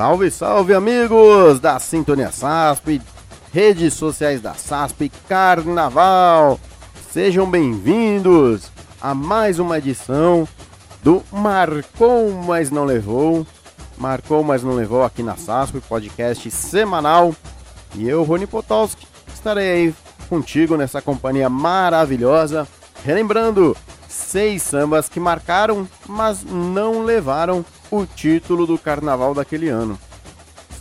Salve, salve amigos da Sintonia SASP, redes sociais da SASP, Carnaval. Sejam bem-vindos a mais uma edição do Marcou, mas não levou. Marcou, mas não levou aqui na SASP, podcast semanal. E eu, Rony Potowski, estarei aí contigo nessa companhia maravilhosa, relembrando seis sambas que marcaram, mas não levaram o título do carnaval daquele ano.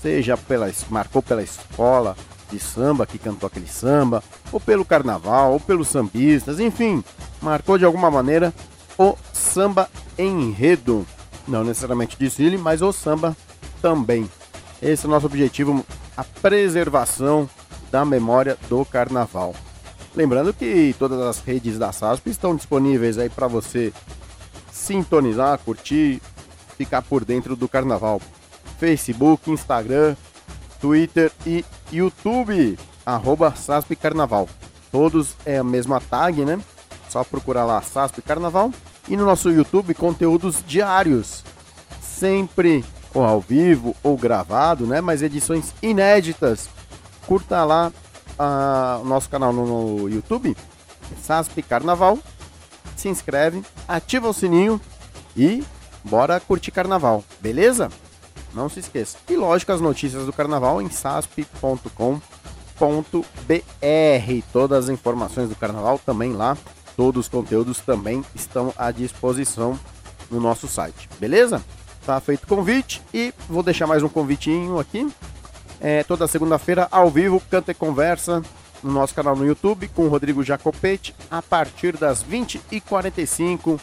Seja pela marcou pela escola de samba que cantou aquele samba, ou pelo carnaval, ou pelos sambistas, enfim, marcou de alguma maneira o samba enredo. Não necessariamente desfile, mas o samba também. Esse é o nosso objetivo, a preservação da memória do carnaval. Lembrando que todas as redes da SASP estão disponíveis aí para você sintonizar, curtir, ficar por dentro do carnaval. Facebook, Instagram, Twitter e YouTube, arroba SASP Carnaval. Todos é a mesma tag, né? Só procurar lá SASP Carnaval. E no nosso YouTube, conteúdos diários. Sempre ou ao vivo ou gravado, né? Mas edições inéditas. Curta lá o nosso canal no, no YouTube, SASP Carnaval. Se inscreve, ativa o sininho e bora curtir carnaval, beleza? Não se esqueça. E lógico, as notícias do carnaval em sasp.com.br. Todas as informações do carnaval também lá. Todos os conteúdos também estão à disposição no nosso site, beleza? Tá feito o convite e vou deixar mais um convitinho aqui. É, toda segunda-feira, ao vivo, Canta e Conversa no nosso canal no YouTube com o Rodrigo Jacopete a partir das 20h45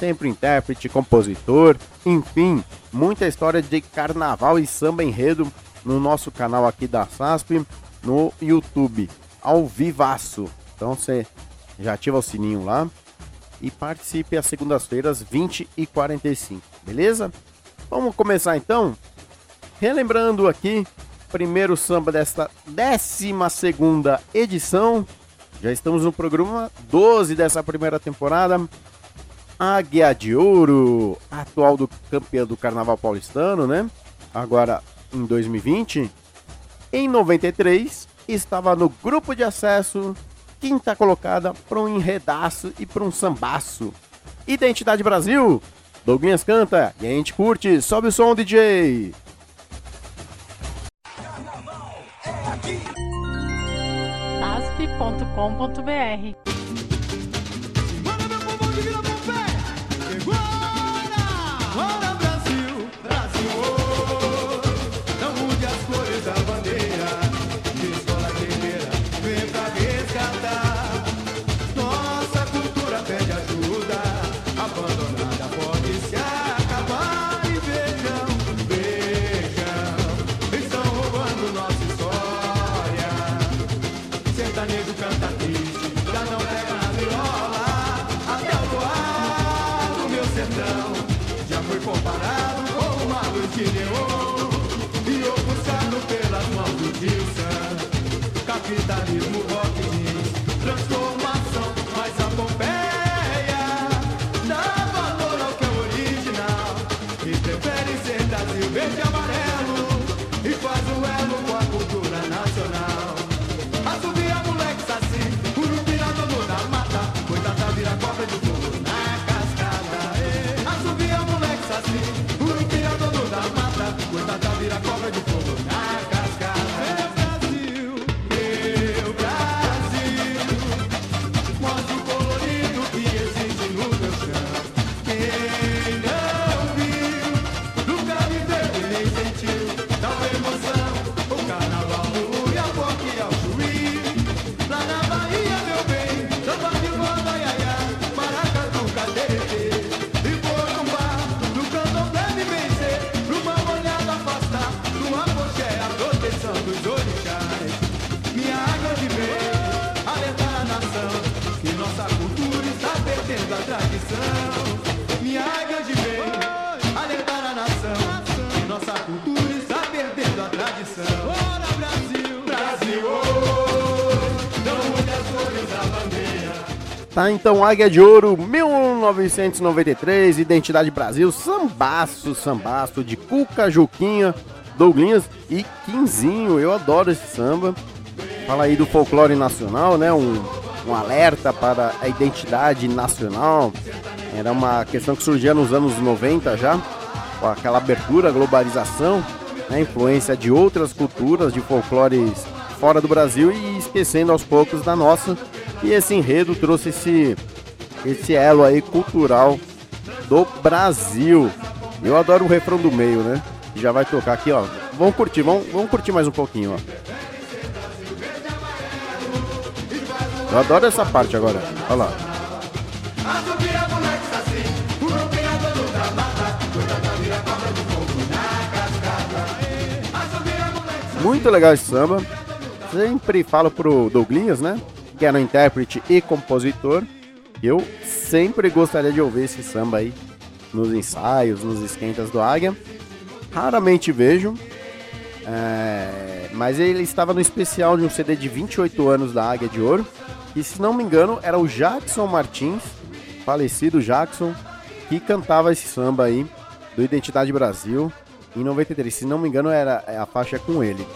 sempre intérprete, compositor, enfim, muita história de carnaval e samba enredo no nosso canal aqui da SASP no YouTube, ao vivaço. Então você já ativa o sininho lá e participe às segundas-feiras, 20 e 45, beleza? Vamos começar então? Relembrando aqui, primeiro samba desta 12 segunda edição. Já estamos no programa 12 dessa primeira temporada. Águia de Ouro, atual do campeão do Carnaval Paulistano, né? Agora em 2020. Em 93, estava no grupo de acesso, quinta colocada para um enredaço e para um sambaço. Identidade Brasil, Douglas canta e a gente curte, sobe o som DJ. asp.com.br coração já foi comparado com uma luz de neon e ofuscado pelas mãos do Dilson. Capitalismo. Tá, então Águia de Ouro, 1993, Identidade Brasil, sambaço, sambaço de Cuca Juquinha, Douglinhas e Quinzinho. Eu adoro esse samba. Fala aí do folclore nacional, né? Um, um alerta para a identidade nacional. Era uma questão que surgia nos anos 90 já, com aquela abertura, globalização, né? influência de outras culturas, de folclores fora do Brasil e esquecendo aos poucos da nossa. E esse enredo trouxe esse, esse elo aí cultural do Brasil. Eu adoro o refrão do meio, né? Já vai tocar aqui, ó. Vamos curtir, vamos, vamos curtir mais um pouquinho, ó. Eu adoro essa parte agora. Olha lá. Muito legal esse samba. Sempre falo pro Douglinhas, né? Que era um intérprete e compositor. Eu sempre gostaria de ouvir esse samba aí nos ensaios, nos esquentas do Águia. Raramente vejo, é, mas ele estava no especial de um CD de 28 anos da Águia de Ouro. E se não me engano, era o Jackson Martins, falecido Jackson, que cantava esse samba aí do Identidade Brasil em 93. Se não me engano, era a faixa com ele.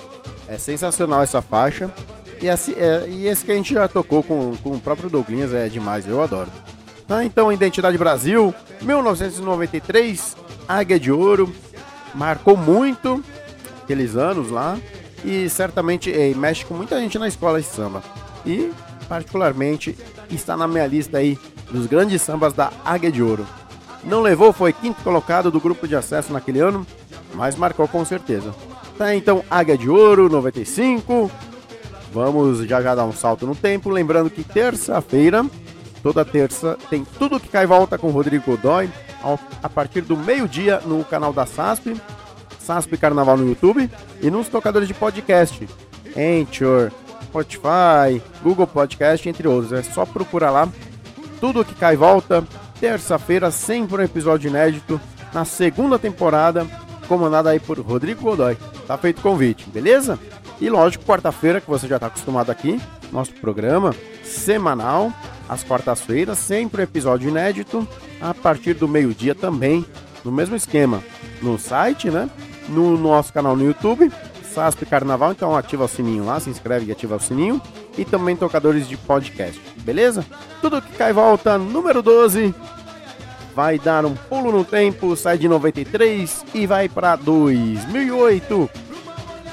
É sensacional essa faixa. E esse, é, e esse que a gente já tocou com, com o próprio Douglas é demais, eu adoro. Tá, então, Identidade Brasil, 1993, Águia de Ouro, marcou muito aqueles anos lá e certamente é, mexe com muita gente na escola esse samba. E, particularmente, está na minha lista aí dos grandes sambas da Águia de Ouro. Não levou, foi quinto colocado do grupo de acesso naquele ano, mas marcou com certeza. Tá, então, Águia de Ouro, 95. Vamos já já dar um salto no tempo, lembrando que terça-feira Toda terça tem tudo que cai volta com Rodrigo Godoy a partir do meio-dia no canal da SASP, SASP Carnaval no YouTube e nos tocadores de podcast, Anchor, Spotify, Google Podcast, entre outros. É só procurar lá. Tudo que cai volta, terça-feira, sempre um episódio inédito na segunda temporada, comandada aí por Rodrigo Godoy. Tá feito o convite, beleza? E lógico, quarta-feira, que você já está acostumado aqui, nosso programa semanal às quartas-feiras, sempre um episódio inédito, a partir do meio-dia também, no mesmo esquema, no site, né? No nosso canal no YouTube, SASP Carnaval, então ativa o sininho lá, se inscreve e ativa o sininho, e também tocadores de podcast, beleza? Tudo que cai volta, número 12, vai dar um pulo no tempo, sai de 93 e vai para 2008.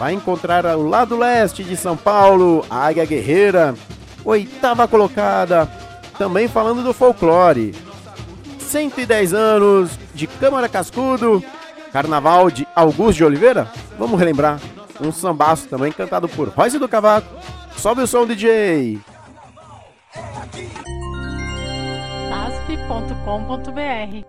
Vai encontrar ao lado leste de São Paulo a Águia Guerreira, oitava colocada, também falando do folclore. 110 anos de Câmara Cascudo, Carnaval de Augusto de Oliveira. Vamos relembrar um sambaço também cantado por Royce do Cavaco. Sobe o som, DJ! asp.com.br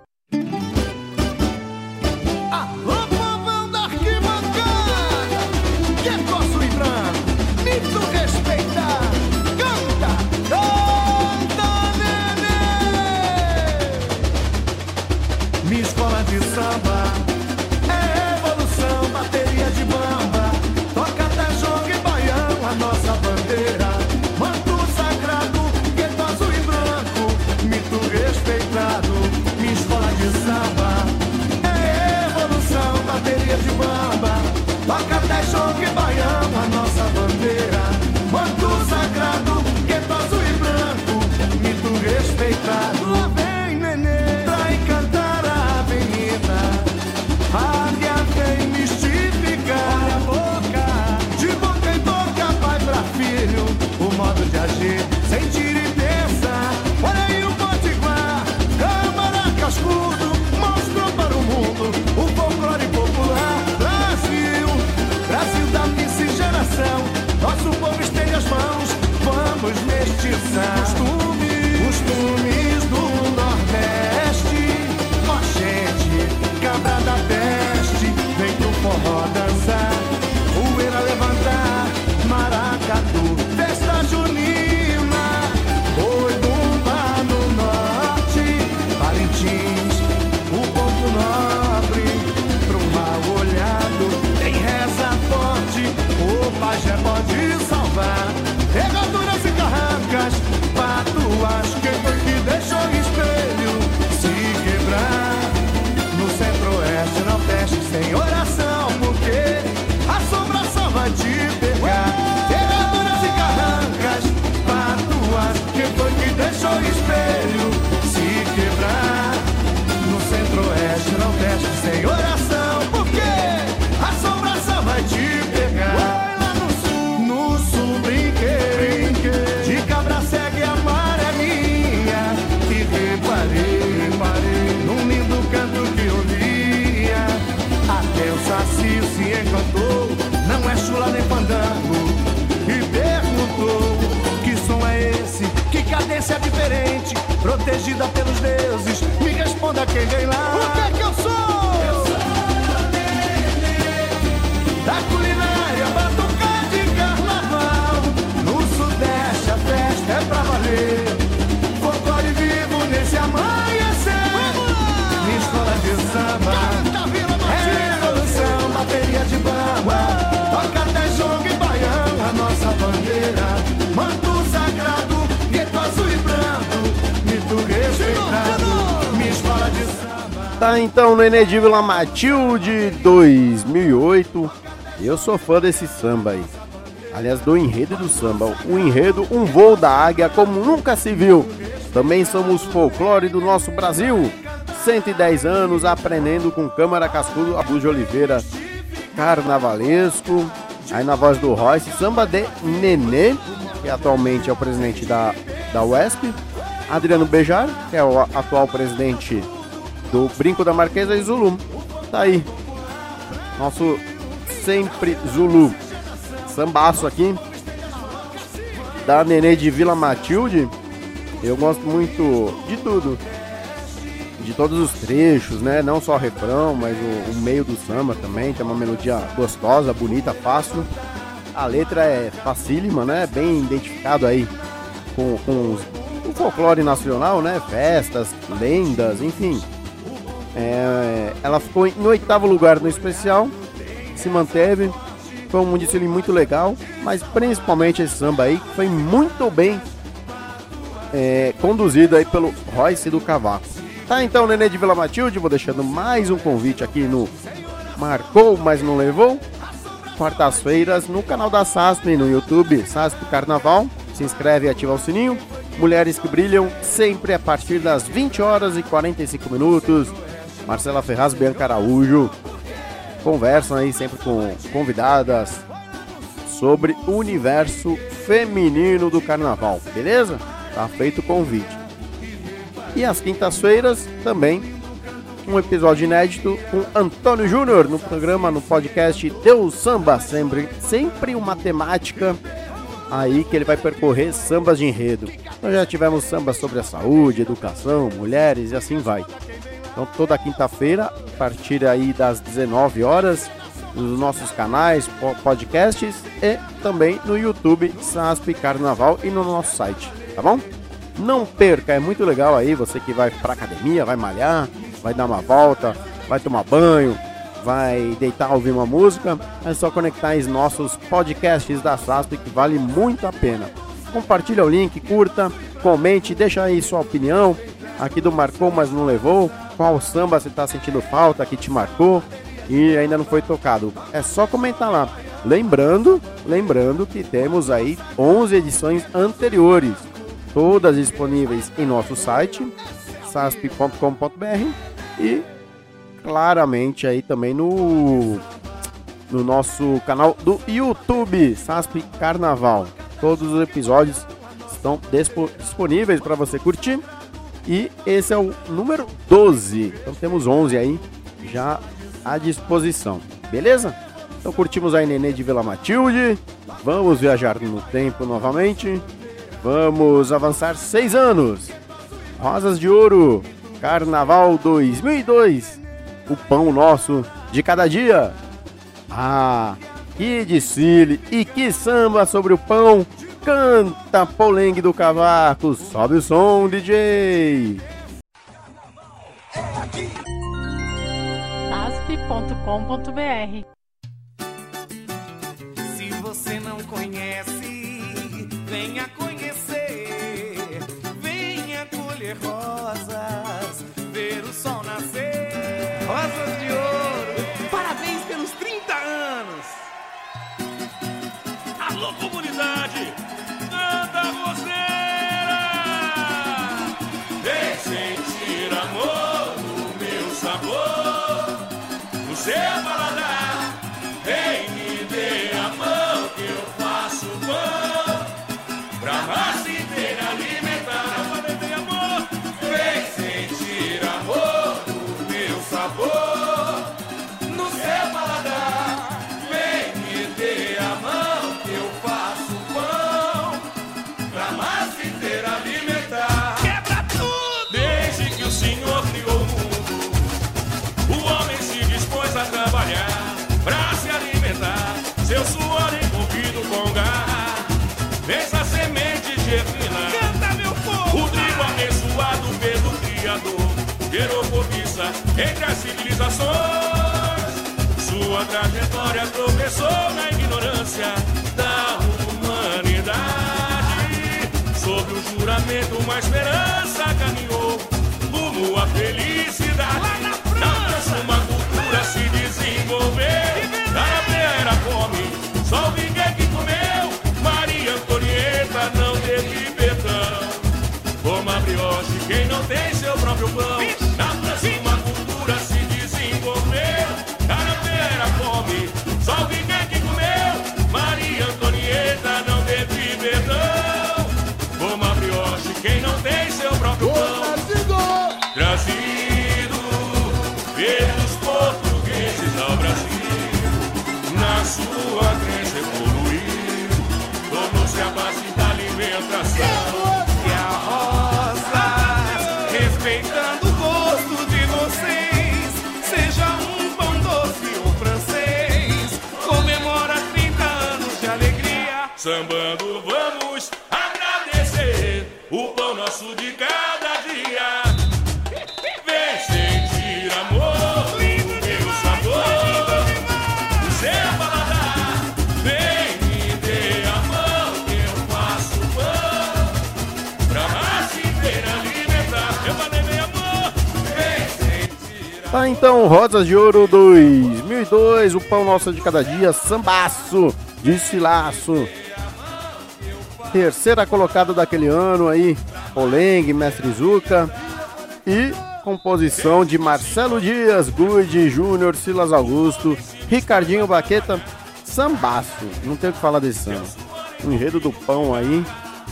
vem lá. Tá então, de Vila Matilde 2008. Eu sou fã desse samba aí. Aliás, do enredo do samba. O enredo, um voo da águia como nunca se viu. Também somos folclore do nosso Brasil. 110 anos aprendendo com Câmara Cascudo, Abu de Oliveira, carnavalesco. Aí na voz do Royce, samba de Nenê, que atualmente é o presidente da, da UESP. Adriano Bejar, que é o atual presidente do Brinco da Marquesa e Zulu. Tá aí. Nosso sempre Zulu. Sambaço aqui. Da Nenê de Vila Matilde. Eu gosto muito de tudo. De todos os trechos, né? Não só o refrão, mas o, o meio do samba também. Tem uma melodia gostosa, bonita, fácil. A letra é facílima, né? Bem identificado aí com, com os- o folclore nacional, né? Festas, lendas, enfim. É, ela ficou em oitavo lugar no especial, se manteve. Foi um desfile muito legal, mas principalmente esse samba aí, foi muito bem é, conduzido aí pelo Royce do Cavaco. Tá então, Nenê de Vila Matilde, vou deixando mais um convite aqui no Marcou, mas não levou. Quartas-feiras no canal da SASP, no YouTube, SASP Carnaval. Se inscreve e ativa o sininho. Mulheres que brilham sempre a partir das 20 horas e 45 minutos. Marcela Ferraz, Bianca Araújo conversam aí sempre com convidadas sobre o universo feminino do carnaval, beleza? Tá feito o convite. E às quintas-feiras também um episódio inédito com Antônio Júnior no programa, no podcast Deus Samba, sempre, sempre uma temática aí que ele vai percorrer sambas de enredo. Nós já tivemos sambas sobre a saúde, educação, mulheres e assim vai. Então toda quinta-feira, a partir aí das 19 horas, nos nossos canais, po- podcasts e também no YouTube SASP Carnaval e no nosso site, tá bom? Não perca, é muito legal aí, você que vai pra academia, vai malhar, vai dar uma volta, vai tomar banho, vai deitar ouvir uma música, é só conectar os nossos podcasts da SASP que vale muito a pena. Compartilha o link, curta, comente, deixa aí sua opinião aqui do Marcou, mas não levou, qual samba você tá sentindo falta que te marcou e ainda não foi tocado. É só comentar lá. Lembrando, lembrando que temos aí 11 edições anteriores, todas disponíveis em nosso site sasp.com.br e claramente aí também no no nosso canal do YouTube SASP Carnaval. Todos os episódios estão dispo- disponíveis para você curtir. E esse é o número 12. Então temos 11 aí já à disposição. Beleza? Então curtimos aí Nenê de Vila Matilde. Vamos viajar no tempo novamente. Vamos avançar seis anos. Rosas de Ouro, Carnaval 2002. O pão nosso de cada dia. Ah, que desfile e que samba sobre o pão. Canta Polengue do Cavaco, sobe o som, DJ. asp.com.br no entre as civilizações. Sua trajetória tropeçou na ignorância da humanidade. Sob o juramento, uma esperança caminhou rumo à felicidade. Na França, uma cultura se desenvolveu. Sambando vamos agradecer o pão nosso de cada dia. Vem sentir amor, meu sabor, o seu paladar. Vem me dê a mão eu faço pão pra. Eu meu amor, vem sentir Tá então, Rosas de Ouro 2002, o pão nosso de cada dia, sambaço, desfilaço. Terceira colocada daquele ano aí, Olengue, Mestre Zuca. E composição de Marcelo Dias, Guide, Júnior, Silas Augusto, Ricardinho Baqueta, sambaço. Não tem o que falar desse samba. O enredo do pão aí,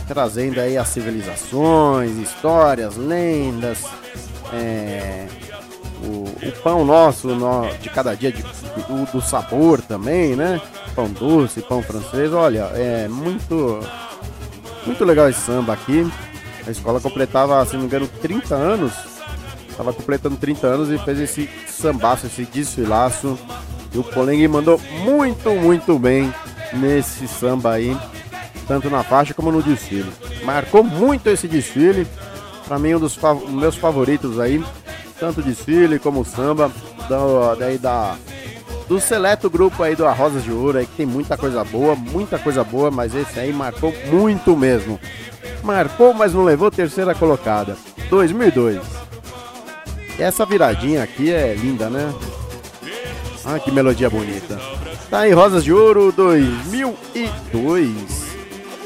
trazendo aí as civilizações, histórias, lendas, é, o, o pão nosso no- de cada dia, de, do, do sabor também, né? Pão doce, pão francês, olha, é muito, muito legal esse samba aqui. A escola completava, se não me engano, 30 anos. Tava completando 30 anos e fez esse sambaço, esse desfilaço. E o Polengue mandou muito, muito bem nesse samba aí, tanto na faixa como no desfile. Marcou muito esse desfile. Pra mim, um dos fav- meus favoritos aí, tanto o desfile como o samba, da, daí da, do seleto grupo aí do Arrosas de Ouro, aí, que tem muita coisa boa, muita coisa boa, mas esse aí marcou muito mesmo. Marcou, mas não levou terceira colocada. 2002. Essa viradinha aqui é linda, né? Ah, que melodia bonita. Tá aí, Rosas de Ouro 2002.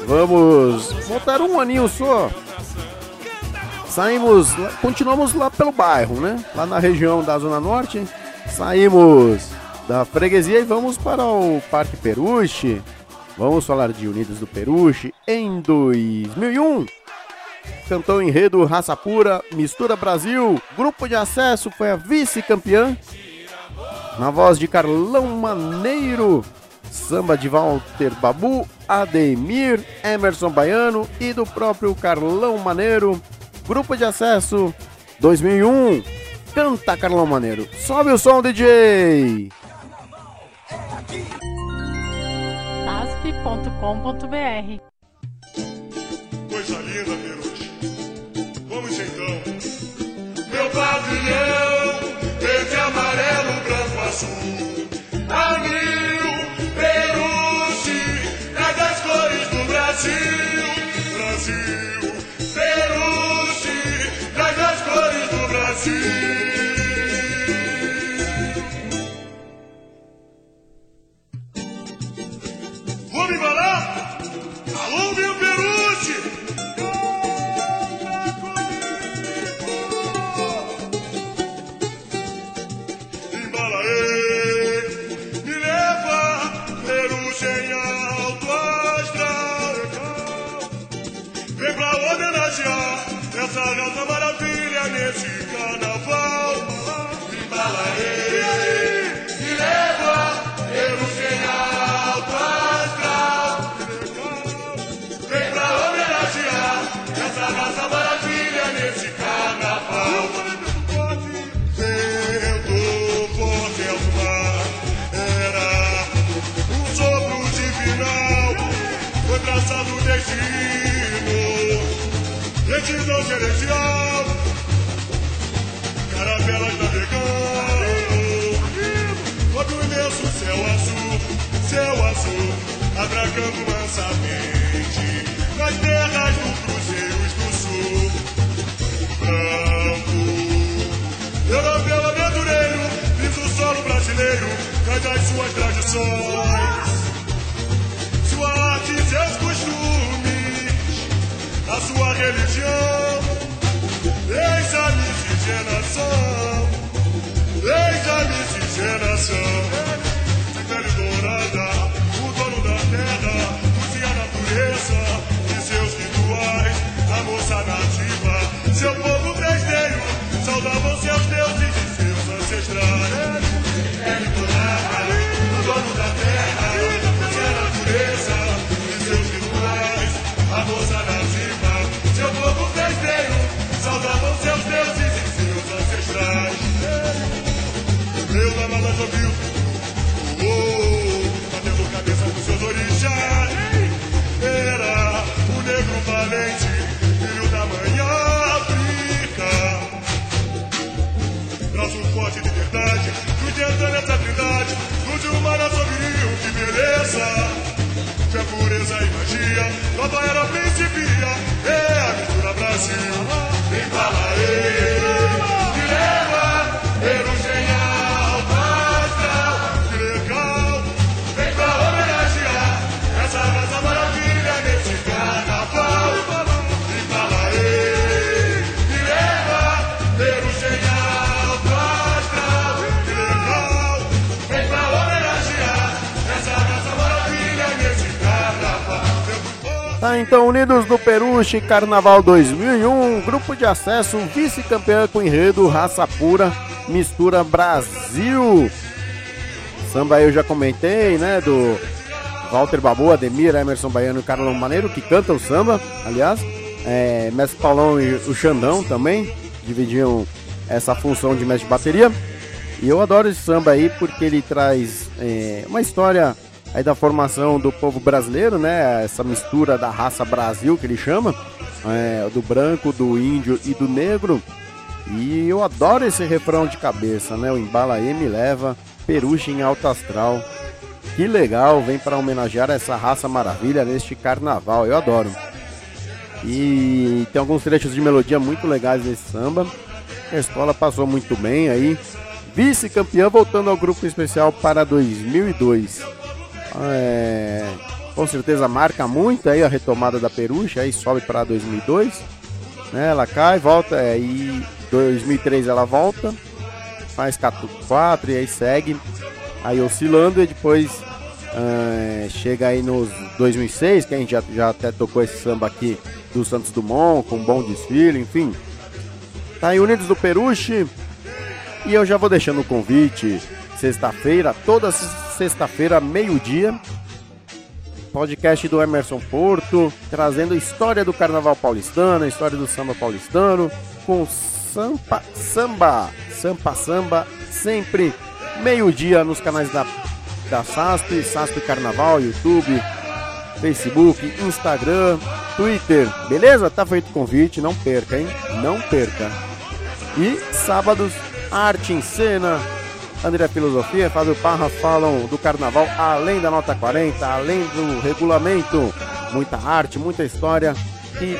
Vamos voltar um aninho só. Saímos, continuamos lá pelo bairro, né? Lá na região da Zona Norte. Saímos da freguesia e vamos para o Parque Peruche. Vamos falar de Unidos do Peruche em 2001. Cantou enredo Raça Pura, Mistura Brasil. Grupo de acesso foi a vice-campeã. Na voz de Carlão Maneiro. Samba de Walter Babu, Ademir, Emerson Baiano e do próprio Carlão Maneiro. Grupo de acesso 2001. Canta Carlão Maneiro. Sobe o som, DJ. asp.com.br Coisa linda, Peruche. Vamos então. Meu pavilhão, verde, amarelo, branco, azul. Anil, Corinthians não gerencial. Caravelas navegando. Todo o imenso céu azul, céu azul. atracando mansamente nas terras do Cruzeiros do Sul. Branco, europeu aventureiro, fiz o solo brasileiro, cai as suas tradições. Religião, desde a miscigenação, desde a miscigenação. De pele dourada, o dono da terra, cozinha a natureza e seus rituais. A moça nativa, seu povo festeiro, saudavam seus deuses e seus ancestrais. De pele dourada, o dono da terra, Deus amado ouviu Oh, Peruche Carnaval 2001, grupo de acesso, vice-campeã com enredo Raça Pura, mistura Brasil. Samba eu já comentei, né, do Walter Babu, Ademir, Emerson Baiano e Carlos Maneiro, que cantam samba, aliás. É, mestre Paulão e o Xandão também dividiam essa função de mestre de bateria. E eu adoro esse samba aí porque ele traz é, uma história aí da formação do povo brasileiro, né? Essa mistura da raça Brasil que ele chama, é, do branco, do índio e do negro. E eu adoro esse refrão de cabeça, né? O Embala aí me leva, em alto astral. Que legal, vem para homenagear essa raça maravilha neste carnaval, eu adoro. E tem alguns trechos de melodia muito legais nesse samba. A escola passou muito bem aí. Vice-campeã voltando ao grupo especial para 2002. É, com certeza marca muito aí a retomada da Peruche, aí sobe para 2002. Né, ela cai, volta, é, e 2003 ela volta, faz 4 e aí segue aí oscilando e depois é, chega aí nos 2006, que a gente já, já até tocou esse samba aqui do Santos Dumont, com um bom desfile, enfim. Tá aí Unidos do Peruche. E eu já vou deixando o convite, sexta-feira, toda sexta-feira, meio-dia. Podcast do Emerson Porto, trazendo a história do carnaval paulistano, a história do samba paulistano, com samba, samba, sampa samba, sempre meio-dia nos canais da, da SASP, SASP Carnaval, YouTube, Facebook, Instagram, Twitter, beleza? Tá feito o convite, não perca, hein? Não perca. E sábados, arte em cena, André Filosofia, Fábio Parra falam do carnaval além da nota 40, além do regulamento, muita arte, muita história que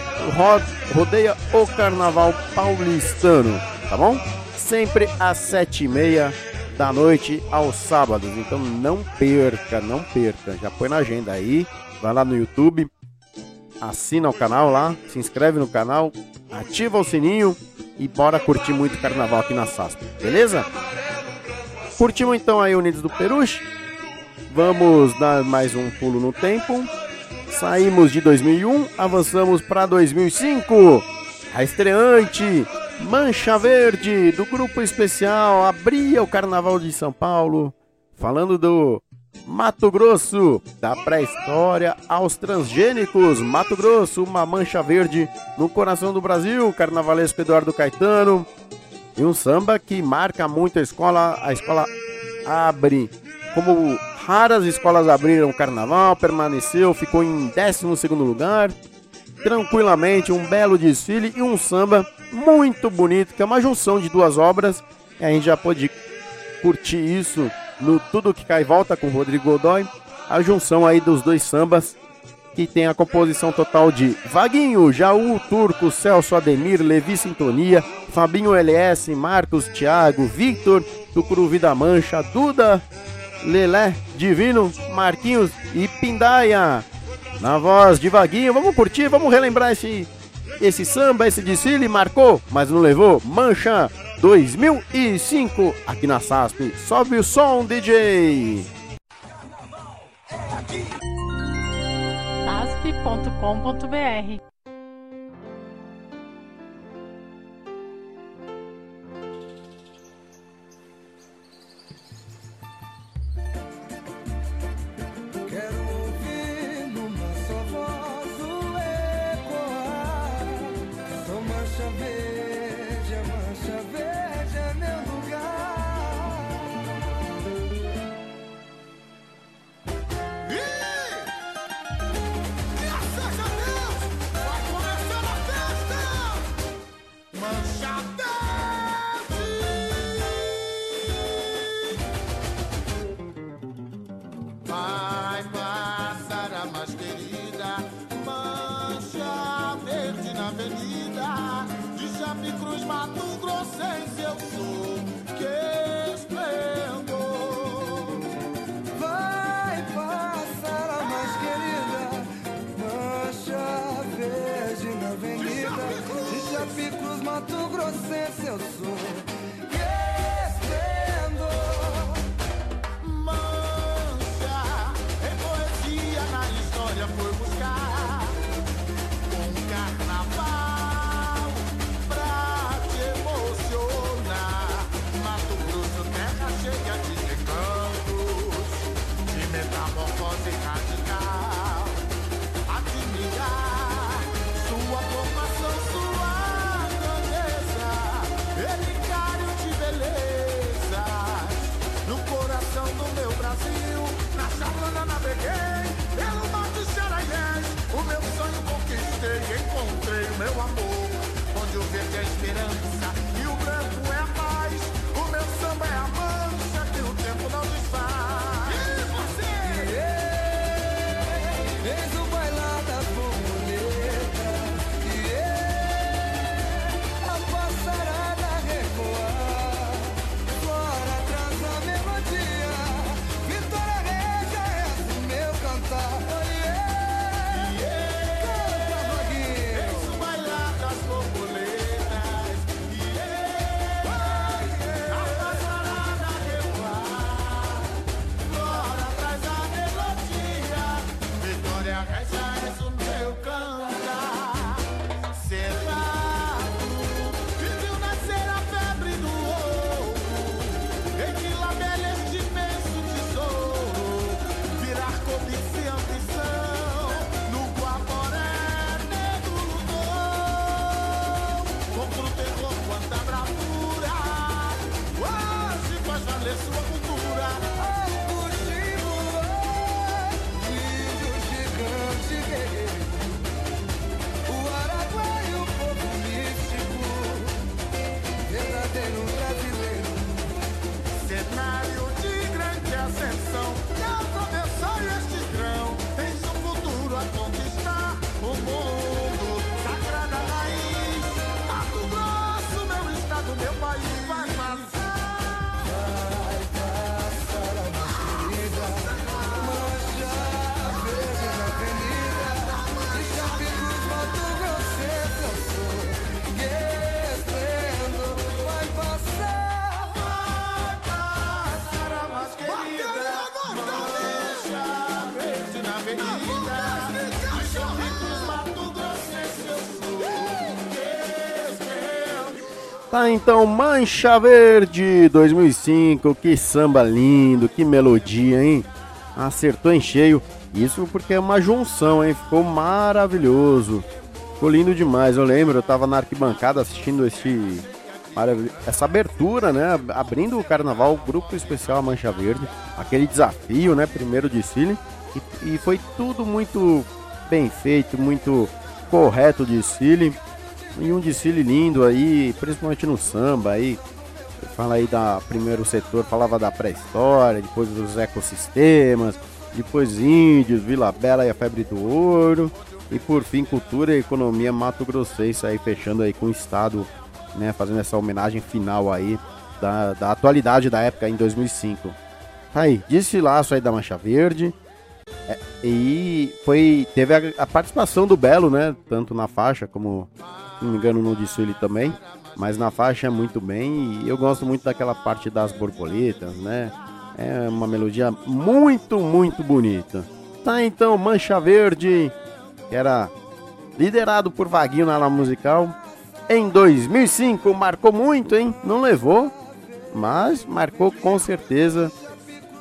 rodeia o carnaval paulistano, tá bom? Sempre às sete e meia da noite aos sábados, então não perca, não perca, já põe na agenda aí, vai lá no YouTube, assina o canal lá, se inscreve no canal, ativa o sininho e bora curtir muito carnaval aqui na SASP, beleza? Curtimos então aí Unidos do Peruche. Vamos dar mais um pulo no tempo. Saímos de 2001, avançamos para 2005. A estreante Mancha Verde do grupo especial abria o Carnaval de São Paulo, falando do Mato Grosso, da pré-história aos transgênicos. Mato Grosso, uma mancha verde no coração do Brasil. Carnavalesco Eduardo Caetano. E um samba que marca muito a escola. A escola abre. Como raras escolas abriram o carnaval, permaneceu, ficou em 12 lugar. Tranquilamente, um belo desfile e um samba muito bonito, que é uma junção de duas obras. E a gente já pôde curtir isso no Tudo Que Cai Volta com Rodrigo Godoy. A junção aí dos dois sambas que tem a composição total de Vaguinho, Jaú, Turco, Celso, Ademir, Levi Sintonia, Fabinho LS, Marcos, Thiago, Victor, Tucuruvi da Mancha, Duda, Lelé, Divino, Marquinhos e Pindaia. Na voz de Vaguinho, vamos curtir, vamos relembrar esse, esse samba, esse desfile, marcou, mas não levou, Mancha 2005, aqui na SASP. Sobe o som, DJ! www.cultura.com.br. então, Mancha Verde 2005, que samba lindo, que melodia, hein? Acertou em cheio, isso porque é uma junção, hein? Ficou maravilhoso, ficou lindo demais. Eu lembro, eu tava na arquibancada assistindo esse, essa abertura, né? Abrindo o carnaval, o grupo especial Mancha Verde, aquele desafio, né? Primeiro desfile, e, e foi tudo muito bem feito, muito correto o desfile e um desfile lindo aí, principalmente no samba aí. Fala aí da primeiro setor, falava da pré-história, depois dos ecossistemas, depois índios, Vila Bela e a febre do ouro. E por fim, cultura e economia Mato Grossense aí fechando aí com o estado, né, fazendo essa homenagem final aí da, da atualidade da época em 2005. Tá aí, desfilaço aí da Mancha Verde. É, e foi teve a, a participação do Belo, né, tanto na faixa como não me engano, no desfile também, mas na faixa muito bem, e eu gosto muito daquela parte das borboletas, né, é uma melodia muito, muito bonita. Tá então, Mancha Verde, que era liderado por Vaguinho na ala musical. Em 2005 marcou muito, hein? Não levou, mas marcou com certeza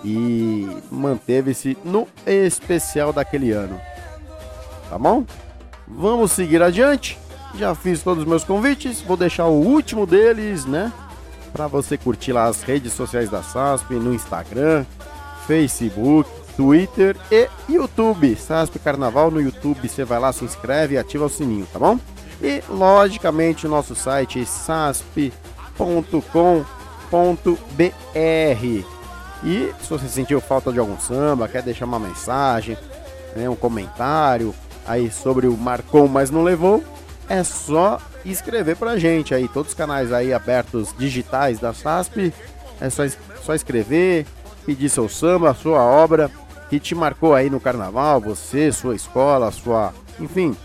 e manteve-se no especial daquele ano. Tá bom? Vamos seguir adiante. Já fiz todos os meus convites, vou deixar o último deles, né? para você curtir lá as redes sociais da SASP no Instagram, Facebook, Twitter e YouTube. SASP Carnaval no YouTube, você vai lá, se inscreve e ativa o sininho, tá bom? E logicamente o nosso site sasp.com.br. E se você sentiu falta de algum samba, quer deixar uma mensagem, né, um comentário aí sobre o marcou, mas não levou, é só escrever pra gente aí. Todos os canais aí abertos digitais da SASP. É só, só escrever, pedir seu samba, sua obra que te marcou aí no carnaval, você, sua escola, sua. Enfim,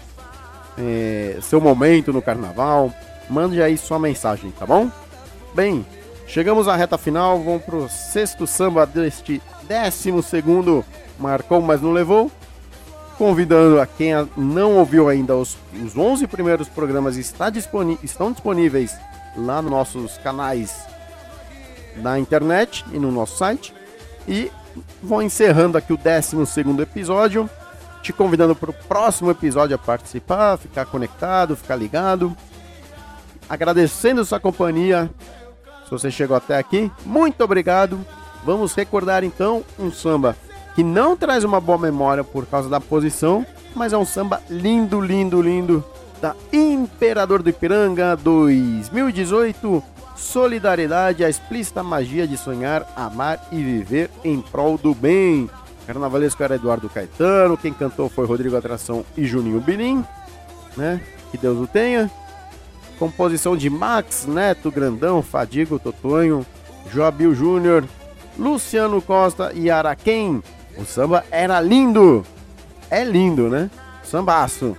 é, seu momento no carnaval. Mande aí sua mensagem, tá bom? Bem, chegamos à reta final, vamos pro sexto samba deste décimo segundo. Marcou, mas não levou convidando a quem não ouviu ainda os, os 11 primeiros programas está estão disponíveis lá nos nossos canais da internet e no nosso site. E vou encerrando aqui o 12 episódio, te convidando para o próximo episódio a participar, ficar conectado, ficar ligado. Agradecendo sua companhia. Se você chegou até aqui, muito obrigado. Vamos recordar então um samba que não traz uma boa memória por causa da posição, mas é um samba lindo, lindo, lindo da Imperador do Ipiranga 2018. Solidariedade, a explícita magia de sonhar, amar e viver em prol do bem. Carnavalesco era Eduardo Caetano, quem cantou foi Rodrigo Atração e Juninho Binim, né? Que Deus o tenha. Composição de Max, Neto, Grandão, Fadigo, Totonho, Joabil Júnior, Luciano Costa e Araquém. O samba era lindo. É lindo, né? Sambaço.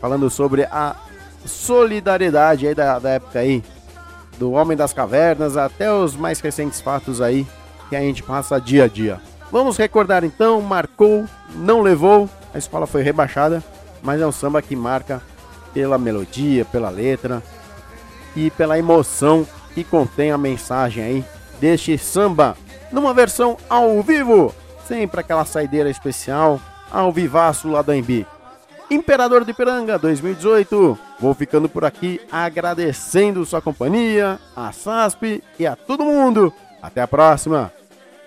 Falando sobre a solidariedade aí da, da época aí. Do Homem das Cavernas até os mais recentes fatos aí que a gente passa dia a dia. Vamos recordar então, marcou, não levou, a escola foi rebaixada, mas é um samba que marca pela melodia, pela letra e pela emoção que contém a mensagem aí deste samba numa versão ao vivo, sempre aquela saideira especial, ao vivaço lá da Embi. Imperador de Piranga 2018. Vou ficando por aqui agradecendo sua companhia, a SASP e a todo mundo. Até a próxima.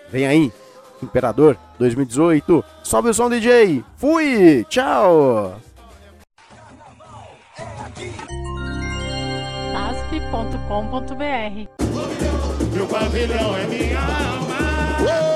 Vem aí, Imperador 2018. Sobe o som DJ. Fui. Tchau. asp.com.br Meu pavilhão é minha alma.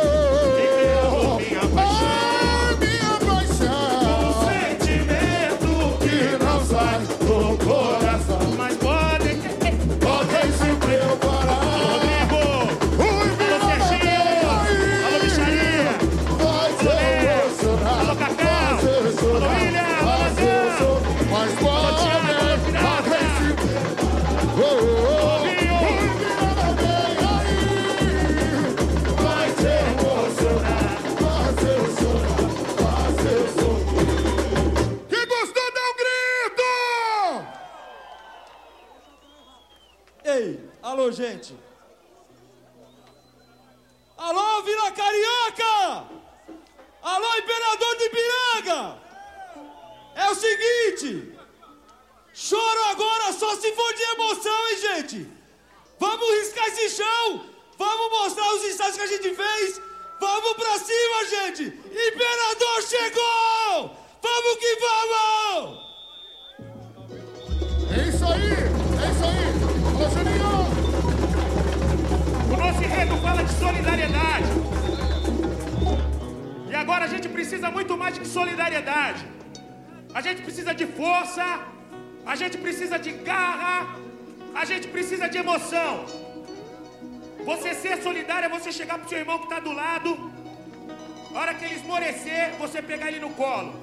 Você pegar ele no colo.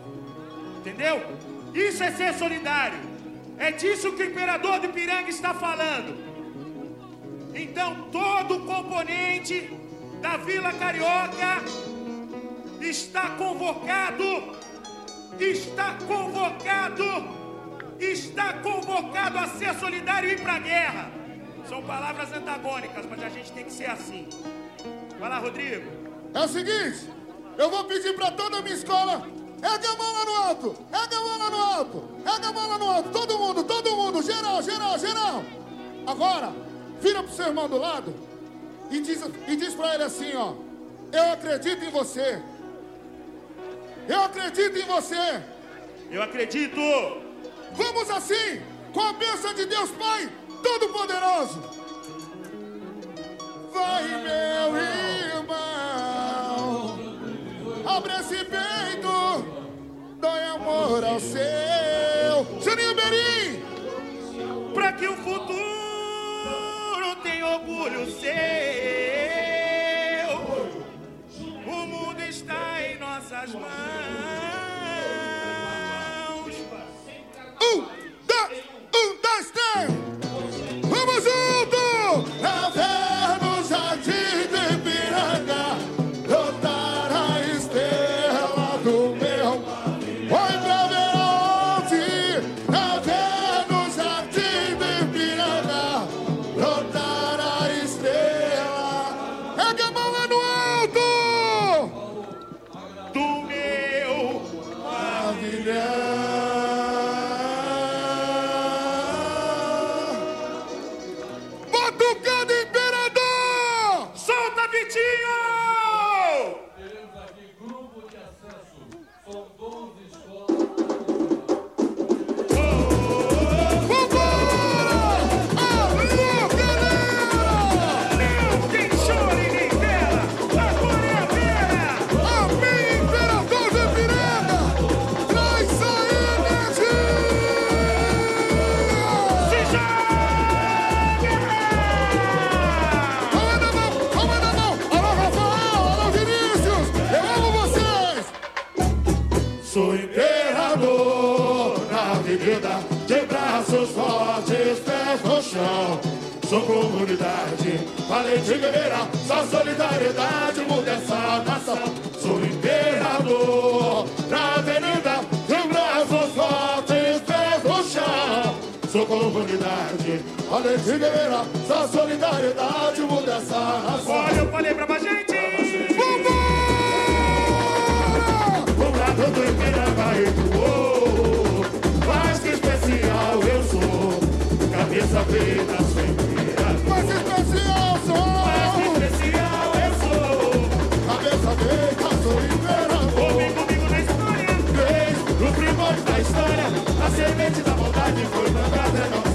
Entendeu? Isso é ser solidário. É disso que o imperador de Piranga está falando. Então, todo componente da Vila Carioca está convocado, está convocado, está convocado a ser solidário e ir para a guerra. São palavras antagônicas, mas a gente tem que ser assim. Vai lá, Rodrigo. É o seguinte, eu vou pedir pra toda a minha escola. Ergue a mão lá no alto! Ergue a mão lá no alto! Ergue a mão lá no alto! Todo mundo, todo mundo! Geral, geral, geral! Agora, vira pro seu irmão do lado e diz, e diz pra ele assim, ó. Eu acredito em você. Eu acredito em você. Eu acredito. Vamos assim, com a bênção de Deus Pai Todo-Poderoso. Vai, meu irmão, abre esse peito, dói amor ao seu. Juninho Berim, Para que o futuro tenha orgulho seu. O mundo está em nossas mãos. um, dois, um, dois, três. Valente guerreira, só solidariedade muda essa nação. Olha, eu falei pra gente. Vambora! O lado do Ipiranga recuou Mais que especial eu sou Cabeça feita sem pira Mais especial sou Mais que especial eu sou. Cabeça feita sou imperador Vem comigo na história. Fez o primórdio da história A semente da maldade foi plantada em nosso